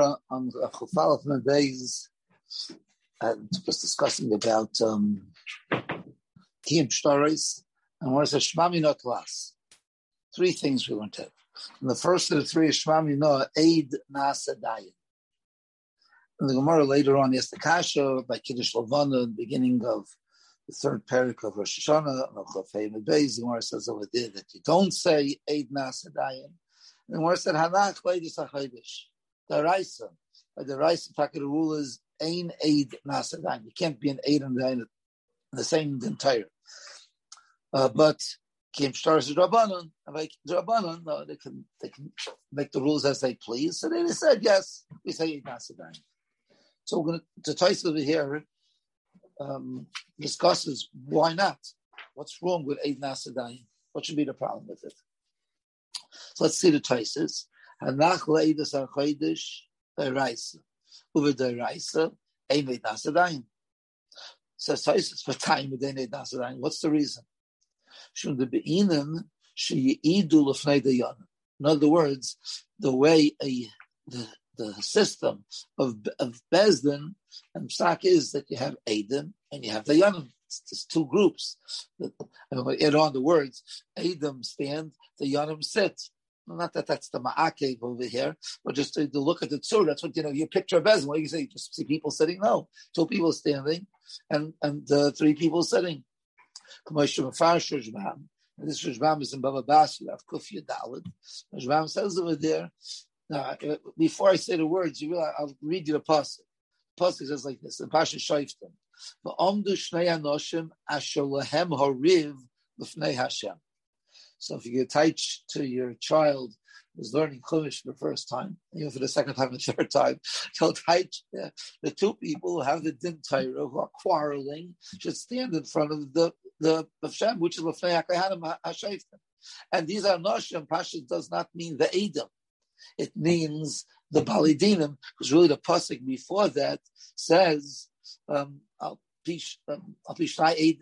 on Chufal of days, and was discussing about um, Kiyim stories, and one says Shmami not class. Three things we learned. And the first of the three is Shmami no Aid Nasa Dayan. And the Gemara later on yes the Kasha by Kiddush Lavana, the beginning of the third parak of Rosh Hashanah, and Chafei Beis, the Gemara says over there that you don't say Aid Nasa Dayan. And the Gemara said Hanach Leidus HaChaydish the Raisa. By the Raisa, the rule is Ain Aid Nasadain. You can't be an Aid and Dain the same entire. Uh, but Kim the Rabbanon, like Rabbanon, no, they can they can make the rules as they please. So they said yes, we say Aid Nasadain. So we're going to, to over here um, discusses why not. What's wrong with Eid Nasadain? What should be the problem with it? So let's see the Taisis. Hanach leidus archoidish deraisa. Uve deraisa, ein leid nasadayim. Says Taisus for time with ein leid nasadayim. What's the reason? Shun the beinim sheyidu lefnei dayanim. In other words, the way a the, the system of of Bezdin and Psak is that you have Adam and you have the Yanim. There's two groups. And when we add on the words, Adam stand, the Yanim sit. Not that that's the ma'akev over here, but just to, to look at the tzur. That's what you know. You picture a bezin. What you say? Just see people sitting. No, two people standing, and and uh, three people sitting. And this Rashbam is in Baba Basra of Kufya Dalid. Rashbam says over there. Now, uh, before I say the words, you realize I'll read you the pasuk. The pasuk says like this: "The Pasha Shaiftim, va'omdu shnei anoshim asher lehem hariv l'fnei Hashem." So if you get teach to your child who's learning Chumash for the first time, even for the second time and third time, you'll uh, the two people who have the din Torah who are quarreling should stand in front of the the Hashem, which is Lefnei HaKahanim HaShayftim. And these are Noshim, Pasha does not mean the Edom. It means the Balidinim, because really the pasuk before that says, um, Al Pish Shnei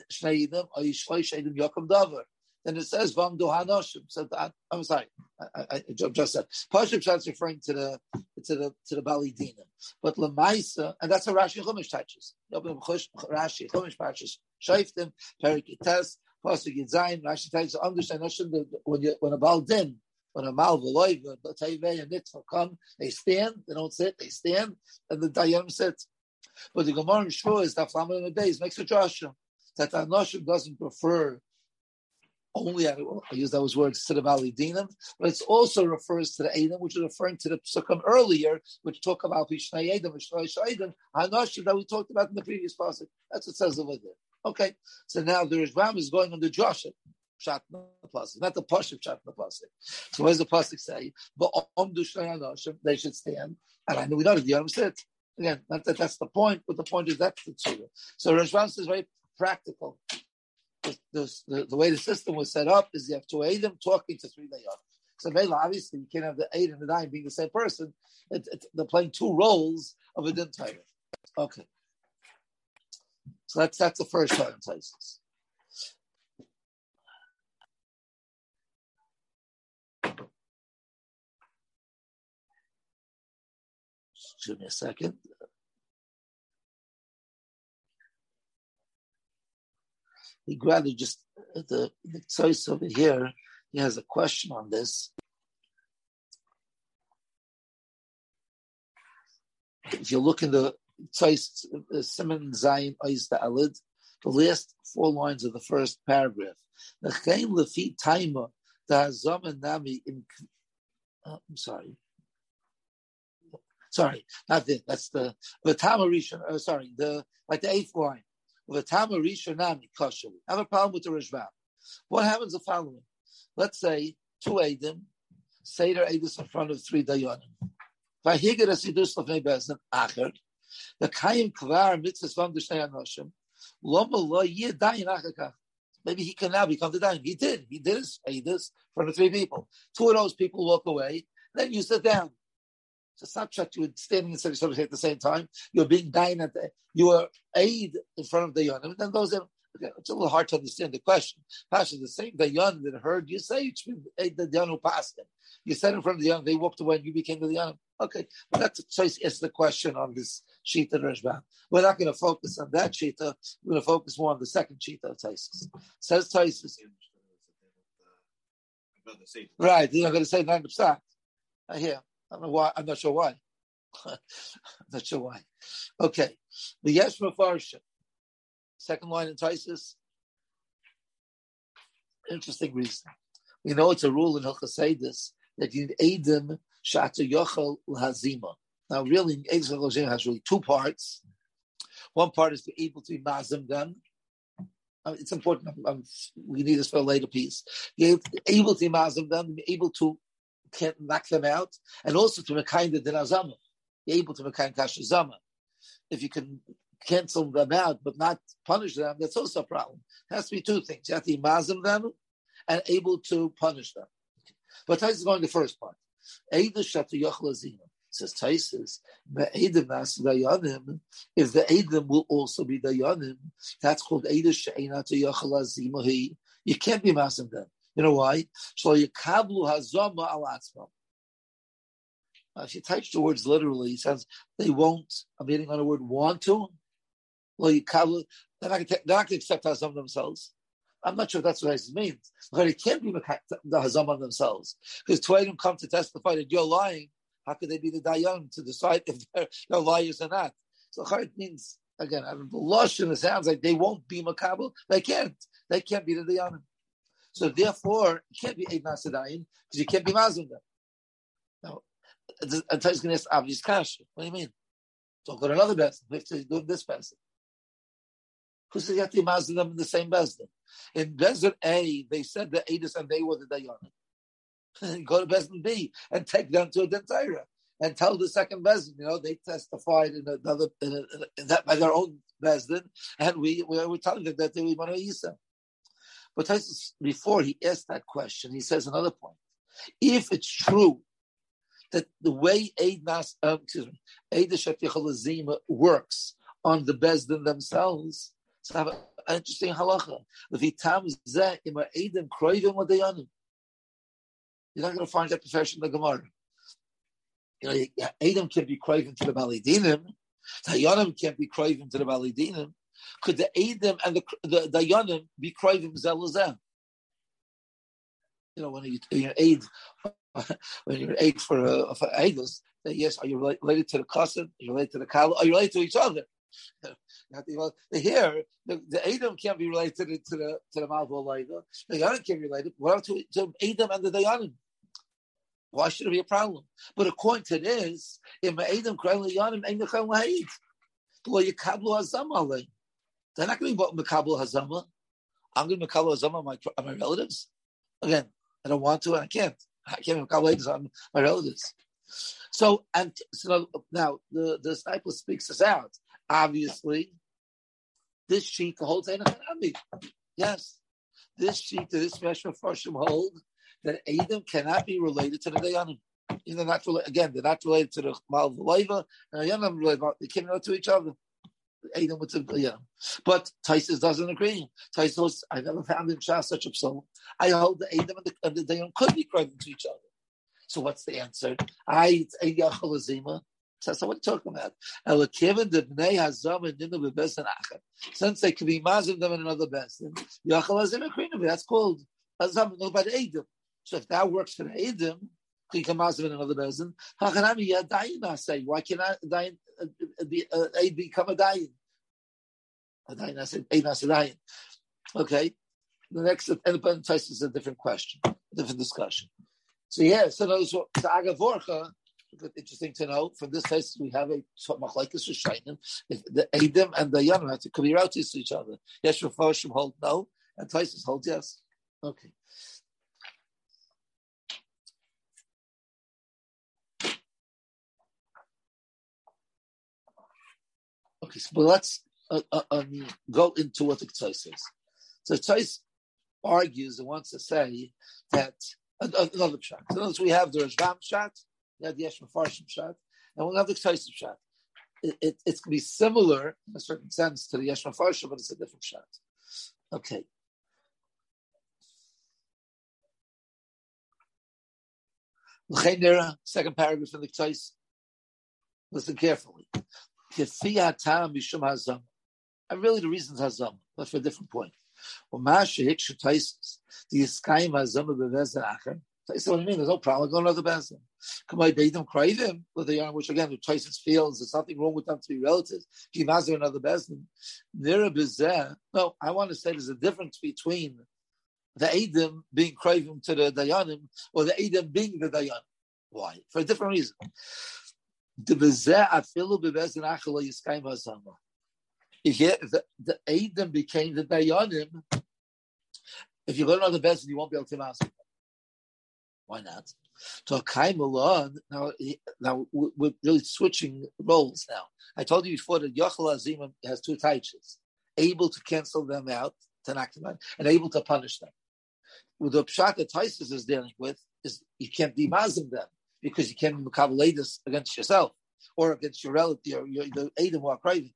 Edom, Yishloish Edom Davar then it says Vamdu Hanoshim. So I'm sorry, I, I, I just said Pashim Shat's referring to the to the to the Bali Dina, but Lamaisa, and that's how Rashi Chumash touches. Rashi Chumash touches Shaiftim Perikites Pasuk Yitzayin Rashi touches understand that when you when a Bal Din when a Mal Veloy Tayvei and Nitzvah come, they stand, they don't sit, they stand, and the Dayan sits. But the Gemara in Shua is that Flamin in the days makes a Joshua that Anoshim doesn't prefer only I, use those words to the Valley Dinam, but it also refers to the Adam, which is referring to the Psukim earlier, which talk about Vishnai Adam, Vishnai Shaidim, Hanoshim that we talked about in the previous passage. That's what says over there. Okay, so now the Ram is going on the Joshua. Pshat pasuk, not the pasuk pshat pasuk. So what does the pasuk say? But they should stand, and I know we know the Yom sit again. Not that that's the point, but the point is that's the tzura. So Rashbam says very practical the, the, the, way the system was set up is you have two Adam talking to three Dayan. So Mela, obviously, you can't have the eight and the nine being the same person. It, it, they're playing two roles of a din Okay. So that's that's the first one in places. Give me a second. He gradually just the the choice over here. He has a question on this. If you look in the choice, Simon Zayin Ois Alid, the last four lines of the first paragraph. The Chaim Lefi the Hazam Nami in. Uh, I'm sorry. Sorry, not this. That's the the Tamarishan. Uh, sorry, the like the eighth line. With a Tama Rishonami kosher. Have a problem with the Rashbam. What happens the following? Let's say two Adim, Seder Edis in front of three Dayanim. Vahiger Asidus Lefnei Bezin Acher. The Kayim Kvar Mitzvah Vam Dishnei Anoshim. Loma Lo Yeh Dayin Achakach. Maybe he can now become the Dayan. He did. He did his Edis for the three people. Two of those people walk away. Then you sit down. So it's not that you were standing in Seder at the same time. You're being dying at the, you were aid in front of the Yonim. And then those, okay, it's a little hard to understand the question. Pasha, the same the Yonim that heard you say, eh, the Yonim who passed them. You said in front of the Yonim, they walked away and you became the Yonim. Okay, but that's a choice. Is the question on this sheet of Rashbam. We're not going to focus on that sheet. We're going to focus more on the second sheet of Taisus. Says Taisus. Right, you're not going to say nine percent. I hear. I don't know why. I'm not sure why. I'm not sure why. Okay, the Yesh Mefarshim. Second line in Taisus. Interesting reason. We know it's a rule in Hilchas that you need Adim Shata Yochel Hazima. Now, really, Eidim has really two parts. One part is to be able to be mazim them. Uh, it's important. I'm, I'm, we need this for a later piece. You're able to be mazim them, able to can knock them out, and also to kind of dinazama. You're able to kind kashazama. If you can cancel them out but not punish them, that's also a problem. It has to be two things. You have to be them and able to punish them. But Tais is going the first part. Says Taisus, if the Eidim will also be Dayanim, that's called Eidah She'ena to Yachal You can't be masim them. You know why? So Hazama. If you touch the words literally, he says they won't. I'm hitting on the word want to. Well, you they're not going to accept Hazam themselves. I'm not sure if that's what it means. But it can't be the Hazama themselves. Because them come to testify that you're lying. How could they be the Dayan to decide if they're, they're liars or not? So it means, again, I know, the it sounds like they won't be Makabal. They can't. They can't be the Dayanim. So therefore, it can't be Eid Nasadayin because you can't be them. Now, I'm going to ask obvious kasha. What do you mean? Don't go to another person. We have to do this person. Who says you have to be them in the same Bezdin? In Bezdin A, they said the Adis and they were the Dayanim. go to Bezdin B and take them to a Dentaira and tell the second Bezdin, you know, they testified in another, in, a, in that by their own Bezdin, and we, we were telling them that they were Manu Yisa. But before he asked that question, he says another point. If it's true that the way Eid Nas, um, excuse me, works on the Bezdin themselves, so have an interesting halacha. You're not going to find that profession in the Gemara. You know, Adam can be kroivim to the Balidinim, Dayanim can't be kroivim to the Balidinim. Could the Adam and the, the Dayanim be kroivim zelazem? You know, when you, you aid, when you're aid for, uh, for Adas, yes, are you related to the cousin? Are you related to the Kala? Are you related to each other? Here, the, the Adam can't be related to the to the to the Malva Laida. The Yanim can't be related. What to, to Adam and the Dayanim? Why should it be a problem? But according to this, if Adam Krail Yanim ain't Nechel Lahid, Lo Yikablu Hazama They're not going to be Mekablu Hazama. I'm going to Mekablu Hazama my my relatives. Again, I don't want to, and I can't. I can't Mekablu Hazama my relatives. So and so now the the disciple speaks us out obviously, this sheet holds Einachanami. Yes, this sheet, this special Farshim hold that Adam cannot be related to the Dayanim. They're not related, again, they're not related to the Mal V'Leiva, and Dayanim related, they can't relate to each other. Adam with the yeah. But Taisus doesn't agree. Taisus, I never found in Shah such a psalm. I hold the Adam and the, the Dayan could be credited to each other. So what's the answer? I it's Eiyachal Azima. So, so what are you talking about? Since they could be mazim them in another bezdin, that's called azam no the edim. So if that works for edim, you can mazim in another bezdin. Hachanami yadayin say. Why can I dayin uh, be uh, aid become a dayin? A dayin I said aid dayin. Okay. The next independent test is a different question, a different discussion. So yeah, so those the agavorcha interesting to know. From this case, we have a machlekes shaynim. The Adam and the Yanam have to be relative to each other. Yes, Rafoshim hold no, and Taisus hold yes. Okay. Okay, so let's uh, uh, um, go into what the Tzais says. So Tzais argues and wants to say that uh, another shot. So we have the Rashbam shot, we have the Yesh Mefarshim shot, and we'll have the Ktaisim shot. It, it, it's going to be similar in a certain sense to the Yesh Mefarshim, but it's a different shot. Okay. Second paragraph in the Ktaisim. Listen carefully. And really, the reason's hazam, but for a different point. The Yiskayim hazam bevezen acher. So what do you mean? There's no problem. Go another bezin. Come on, Beidim Kraivim with the yarn, which again, the Tysus feels there's nothing wrong with them to be relatives. Gimazir another bezin. Nira bezeh. No, I want to say there's a difference between the Eidim being Kraivim to the Dayanim or the Eidim being the Dayanim. Why? For a different reason. The bezeh afilu bebezin acher lo Yiskayim hazam if you, the, the Adam became the Dayanim, if you go to another Bezin, you won't be able to them. Why not? So Kaimalon, now, now we're really switching roles now. I told you before that Yochel Azim has two types: able to cancel them out, knock and able to punish them. With the pshat that Tysus is dealing with is you can't demazim them because you can't be against yourself or against your relative, or your, the Adam who are craving.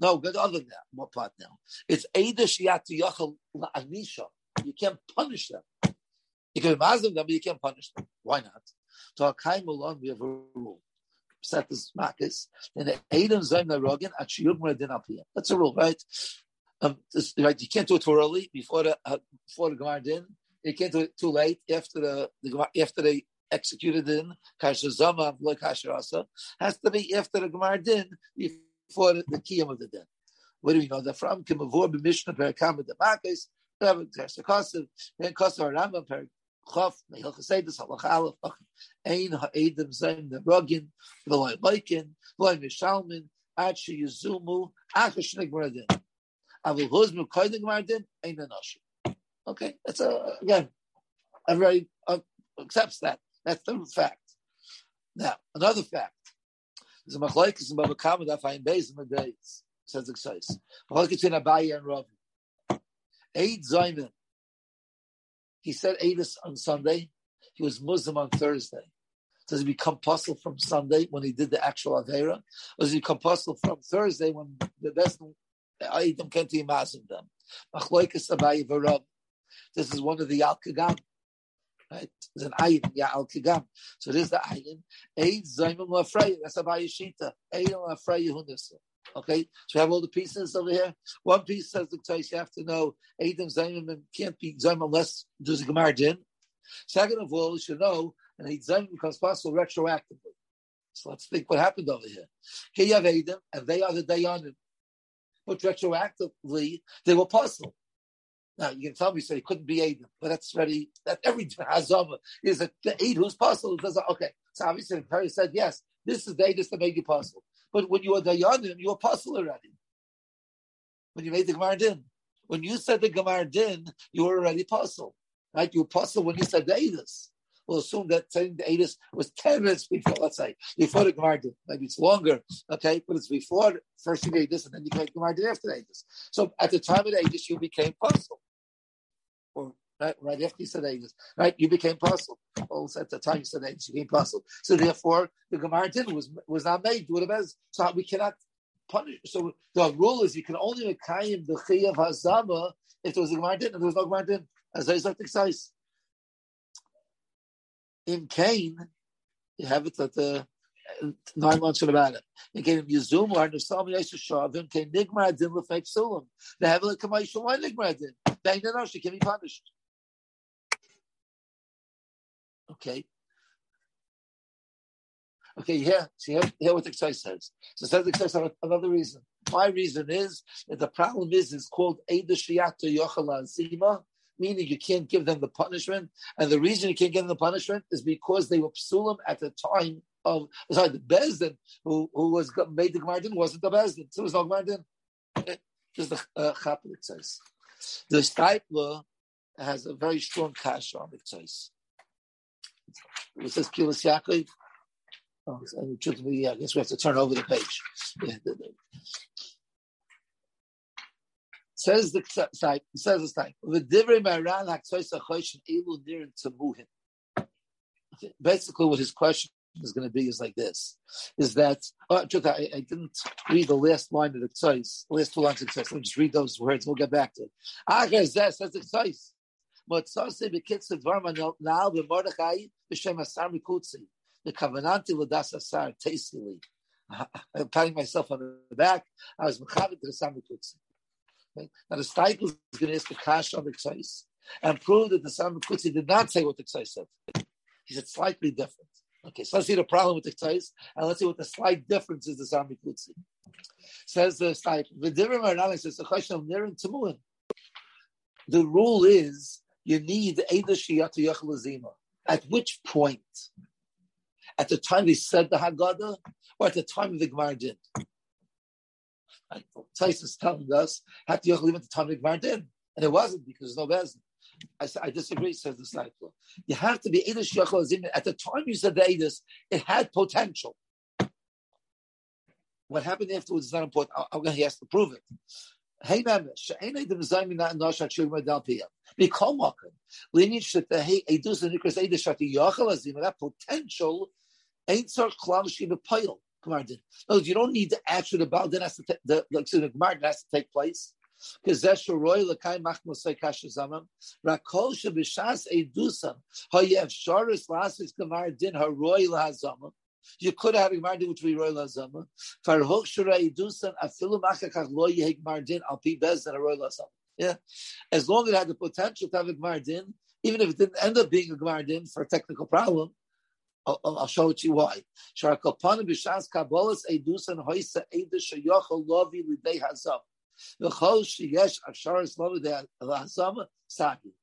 No, good other than that. What part now? It's Eida Shiatu Yachal Anisha. You can't punish them. You can imagine them, but you can't punish them. Why not? To Akaim Alon, we have a rule. Set this marcus. And Adam Zaim Narogin at Shiyugmar Din Apiyah. That's a rule, right? Um, this, right, you can't do it too early before the uh, before the Gemara din. You can't do it too late after the, the after they executed in kasher zama like kasher. Has to be after the Gemara din for the, kiyam of the din. Where do we know that from? Kimavor b'mishnah perakam b'demakis, Kosev, then Kosev Rambam perak Chof, Mehil Chesedus, Halach Aleph, Ein ha'edim zayin nerogin, v'loy loikin, v'loy mishalmin, ad sheyizumu, achar shnig maradin. Avil huzmu koidig maradin, ein anoshim. Okay, that's a, again, everybody uh, accepts that. That's the fact. Now, another fact. There's a machlokes in Baba Kama that find base in the days. Says the says. Machlokes in Abaye and Rav. Eid Zayman. He said Eidus on Sunday. He was Muslim on Thursday. Does he become apostle from Sunday when he did the actual Avera? Or does he become apostle from Thursday when the best Aidim can't imagine them? Machlokes Abaye Varav. This is one of the Al Kagam. Right? There's an ayin, yeah, al kigam. So there's the ayin. Eid zaymim lafrei. That's a bayishita. Eid lafrei yehunisa. Okay, so we have all the pieces over here. One piece says the place you have to know Eidim Zaymim can't be Zaymim unless there's a Gemar din. Second of all, you should know and Eid Zaymim becomes possible retroactively. So let's think what happened over here. Here you have Eidim, and they are the Dayanim. But retroactively, they were possible. Now you can tell me, so it couldn't be Adam, but that's very that every hazama is that the aid who's possible okay. So obviously the Perry said yes, this is the aid that made you possible. But when you were dayanim, you were possible already. When you made the Gemara din, when you said the Gemara din, you were already possible, right? You were possible when you said the Adis. We'll assume that saying the Adis was ten minutes before, let's say, before the Gemara din. Maybe it's longer, okay, but it's before first you made this, and then you made Gemara din after the Adis. So at the time of the Adis, you became possible right, right after Aegis, right? You became puzzled. Also at the time Aegis, you became puzzled. So therefore, the Gemara did was was not made. Do it as so we cannot punish. So the rule is you can only make kaim the of hazama if there was a Gemara din. If there was no Gemara din, as I said, size. In Cain, you have it at the nine months about it. He came Yizum or Nusam Yisushavim came Nigmar Din Lefek Sulam. The Heavenly Kamashal Nigmar Din. Bang the she can be punished. Okay. Okay, here, see here, here what the Ksai says. So says the Ksai another reason. My reason is that the problem is it's called Eida Shiyata Yochala Zima, meaning you can't give them the punishment. And the reason you can't give them the punishment is because they were psulim at the time of sorry, the Bezdin who, who was made the Gemara wasn't the Bezdin. So there was no Gemara Just the uh, Chapel it says. The Steipler has a very strong cash on it says. It says Kilas Yaakov. Oh, I guess we have to turn over the page. Yeah. Says the site. Says the site. The divrei maran haktois achoishin elu nirin tamuhin. Basically, what his question is going to be is like this: is that oh, I, I didn't read the last line of the tzais, last two lines of tzais. Let me just read those words. We'll get back to it. Achar zeh says the tzais. Motzase bekitz dvar The b'Mordechai b'shem asar mikutzi. The kavananti l'das asar tastily. I'm patting myself on the back. I was mechavit to the Samikutzi. Okay? Now the Steichel is going to ask a kash on the Ksais and prove that the Samikutzi did not say what the Ksais said. He said slightly different. Okay, so let's see the problem with the Ksais and let's see what the slight difference is the Samikutzi. Says the Steichel. The different is a question of Nirin Tamuin. The rule is you need Eda. At which point? At the time they said the Haggadah, or at the time of the Gemara Din? Tais is telling us had to at the time of the Gemara Din, and it wasn't because there's no bezin. I, I disagree, says the disciple. You have to be Eidish Yachal At the time you said the Eidish, it had potential. What happened afterwards is not important. I'm going to to prove it. That the that potential ain't sort klam shiva pile. Gemara No, you don't need to actually the Baal has to take the like the Gemara has to take place. Because royal lakai machmosay kashazamam. Rakol shabishas edusam. Hayev sharis lasis Gemara din her royal hazamam. You could have had a which be royal hazama. For hook shura edusam afilu machakach lo yehek Gemara din al pi bez and a royal hazama. Yeah, as long as it had the potential to have a Gemara din, even if it didn't end up being a Gemara din for a technical problem, I'll, I'll show it you why. Sharakapana b'shas kabbalas edusan hoisa edish shayochel lovi lidei hazam. V'chol sheyesh aksharis lovi hazam sagi.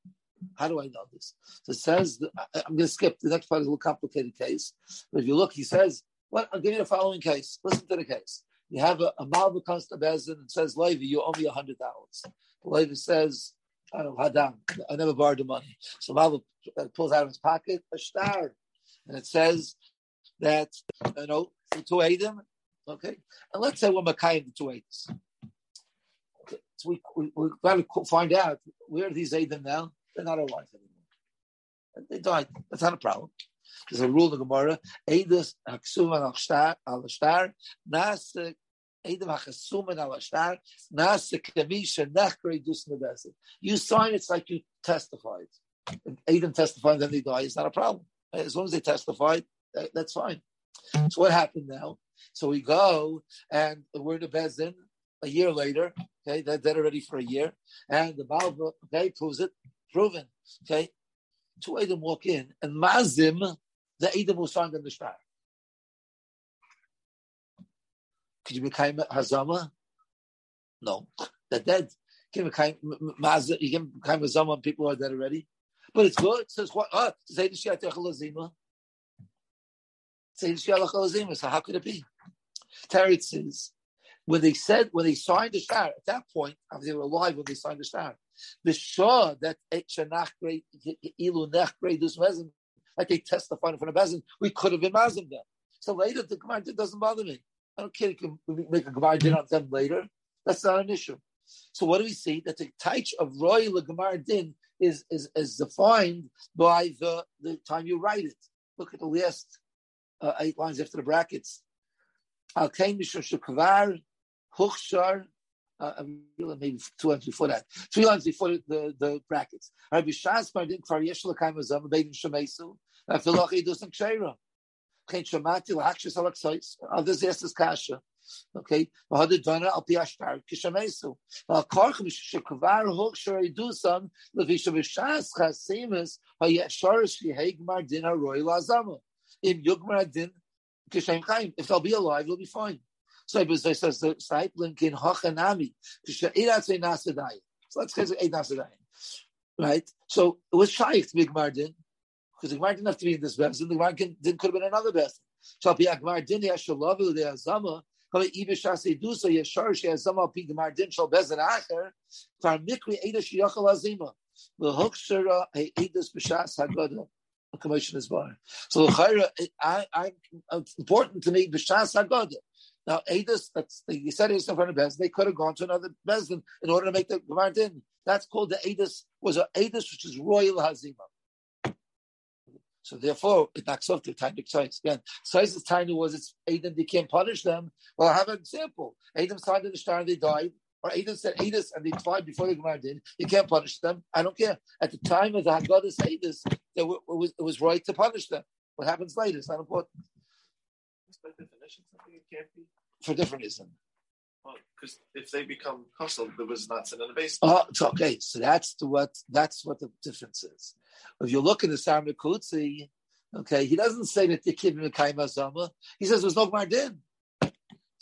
How do I know this? So it says, I'm going to skip. The next part is a little complicated case. But if you look, he says, well, I'll give you the following case. Listen to the case. You have a, a Malva comes to Bezin and says, Levi, you owe me a hundred dollars. Levi says, I don't know, Hadam, I never borrowed the money. So Malva uh, pulls out of his pocket a star and it says that you know the two Adam, okay, and let's say we're Makai the two Adams. So we, we we got to find out where are these Adam now? They're not alive anymore. They died. That's not a problem. There's a rule in the Gemara: Eidas haksum al shtar nas Adam hachasum al shtar nas kemisha nechre dus You sign it's like you testified. Adam testified, then they die. It's not a problem. As long as they testified, that's fine. So what happened now? So we go and we're in the Bezin a year later. Okay, they're dead already for a year, and the Balva okay proves it, proven. Okay, two Adam walk in and Mazim, the Adam who signed on the star. Could you become Hazama? No, they're dead. You can become Hazama, people who are dead already. But it's good. Says what? Say the Say the So how could it be? Teretz says when they said when they signed the shtar at that point, they were alive when they signed the shtar. The shah that ilu nech like they testified in front of Bezin, we could have been mazim them. So later the Gemara doesn't bother me. I don't care if can make a Gemara din on them later. That's not an issue. So what do we see? That the taich of royal Gemara din is, is, is defined by the, the time you write it. Look at the last uh, eight lines after the brackets. Al kain kvar huchshar. Uh, maybe two lines before that. Three lines before the, the, brackets. Rabbi Shas Mardin Kvar Yesh Azam Beidin Shemesu. Afilach Idus and Ksheira. Chen Shamati L'Hakshis Alaksois. Others ask this kasha. Okay, v'hadu dana al pi ashtar kishamesu. V'akarchim shekvar hook sharei levisha v'shas chasimus hayesharish yehei gmar din haroy lazama. Im yugmar din. If they'll be alive, they'll be fine. So it says. So let's. Right. So it was shaykh to be gmar din because the Gemara didn't have to be in this bezin. The Gemara could have been another bezin. So commission is bar. So I, I, important to me b'shas haggadah. Now edus, that's you said it's in front of bezin. They could have gone to another bezin in order to make the gemar din. That's called the edus was a edus which is royal hazima. So therefore, it knocks off the time size. Again, size is tiny was it's Adam, they can't punish them. Well, I have an example. Adam signed in the star and they died. Or Adam said Adis and they died before the Gemara did. You can't punish them. I don't care. At the time of the Haggadah Adis, it was, it was right to punish them. What happens later is not important. By definition something it can't be? For a different reason. Well, because if they become hustle, there was not sin in the base. Oh, it's okay. So that's the what that's what the difference is. If you look in the Sarmikutsi, okay, he doesn't say that the kid in Zama. He says there was no Mardin.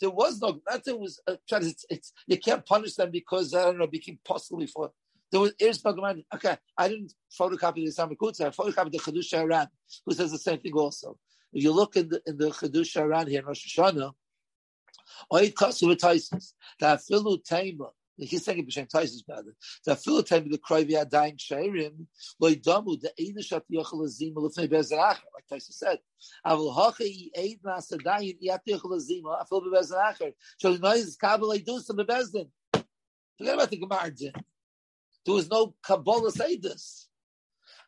There was no nothing was uh, it's, it's you can't punish them because I don't know became possible before. There was there's no. Okay, I didn't photocopy the Sarmikutsi. I photocopied the Chiddush Aran, who says the same thing also. If you look in the in the Chiddush Aran here in Rosh Hashanah, Oid kasu v'taisis. Da afilu taima. He's saying b'shem taisis better. Da afilu taima the kroivi adayin sheirim loy damu the eina shat yochel azima lefnei Bezerach. Like Taisis said, avul hacha yi eid nas adayin yat yochel azima afilu bezer acher. So noise kabel eidus bebezdin. Forget about the Gemara din. There was no Kabbalah this.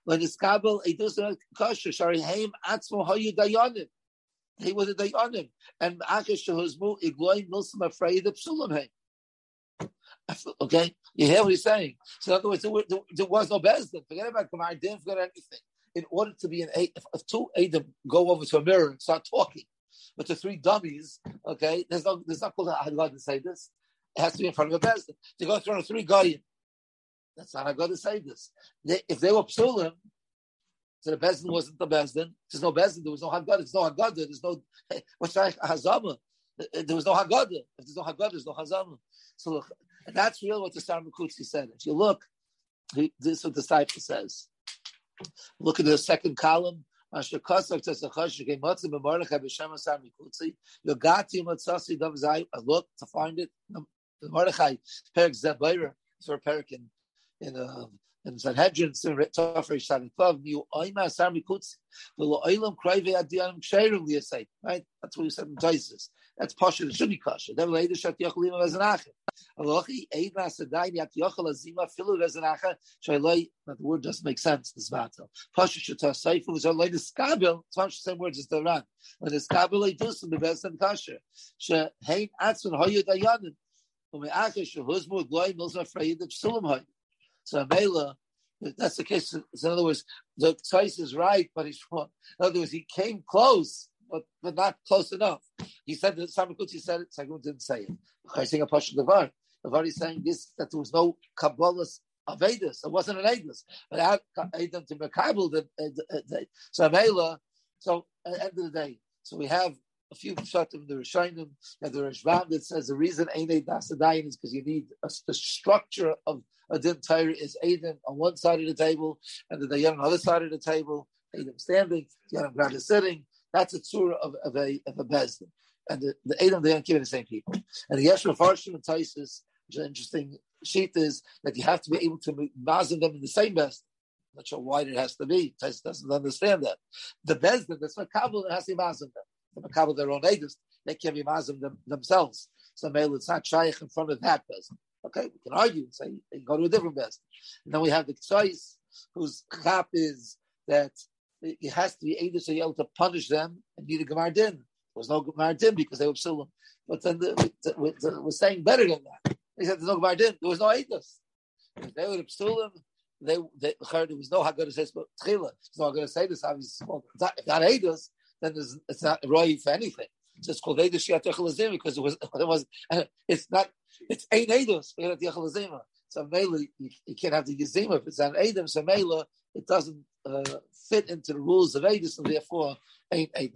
When it's Kabbalah eidus kosher, shari heim atzmo hayu dayanim he was a dayanim, and Akish Shehuzmu Igloy Nilsum afraid of Psulam Okay, you hear what he's saying. So in other words, there, was no bezdin. Forget about Gemara. Didn't forget anything. In order to be an eight, if, if two Adam go over to a mirror and start talking, but the three dummies, okay, there's no, there's not called a to say this. It has to be in front of a bezdin. To go through three goyim, that's not a God say this. If they were psulim, so the Bezdin wasn't the Bezdin. There's no Bezdin. There was no Haggadah. There's no Haggadah. There's no, what's like Hazama? There was no Haggadah. If there's no Haggadah, there's no Hazama. So look, that's really what the Star Makutsi said. If you look, this is what the Saifa says. Look at the second column. Looked to find it. The Mordechai Perik Zebayra. For a In in uh, and Sanhedrin Tafresh. Right? That's what we said in Taisis. That's Pasha. It should be Kasha. Then later Shat Yochel Ima Vezanacha. Alochi Eid Sadai Yat Yochel Azima Filu Vezanacha. Shailoi. That word doesn't make sense. This battle. Pasha Shata Seifu was only the Skabil. It's not the same words as the Ran. When the Skabil Eidusim the Bezen Kasha. She Hein Atzun Hoyu Dayanim. Ume'acha Shehuzmu Gloy Milzma Freid Sulam Hoyu. So Mela, that's the case. In other words, the Tzais is right, but he's wrong. In other words, he came close, but, but not close enough. He said that Samakutsi said it, Sagun didn't say it. Chaying a Pasha Devar. Devar is saying this, that there was no Kabbalah's Avedis. It wasn't an Avedis. But Adam to Mekabel, the uh, uh, so Mela, so at the end of the day, so we have a few pshatim the Rishonim and the Rashbam that says the reason Einay Dasadayin is because you need a, the structure of a din Torah is Adam on one side of the table and the Dayan on the other side of the table, Adam standing, Dayan Grad sitting. That's a tour of, of a of a bezdin. And the, the Adam Dayan Kiva the same people. And the Yeshua Farshim and Taisis, which is an interesting sheet, is that you have to be able to mazim them in the same bezdin. Not sure why it has to be. Taisis doesn't understand that. The bezdin, that's what Kabbalah has to mazim them. The Makabal their own Adis, they can't be mazim them, themselves. So maybe it's not shaykh in front of that person. Okay, we can argue and say go to a different best. And then we have the choice whose chap is that it has to be to be able to punish them and need a Gemar Din. There was no Gemar Din because they were psulim. But then the, the, the, we're saying better than that. He said there's no Gemar Din. There was no. If they were psulim, they, they heard there was no Haggadah says but Tchila. There's no say this. Obviously, if not Eidos, then it's not Roy for anything. So it's called Eidos Shiat because it was, it was, it's not it's ein edos. So mela, you, you can't have the yizima if it's an edim. So mela, it doesn't uh, fit into the rules of edus, and therefore ain't eight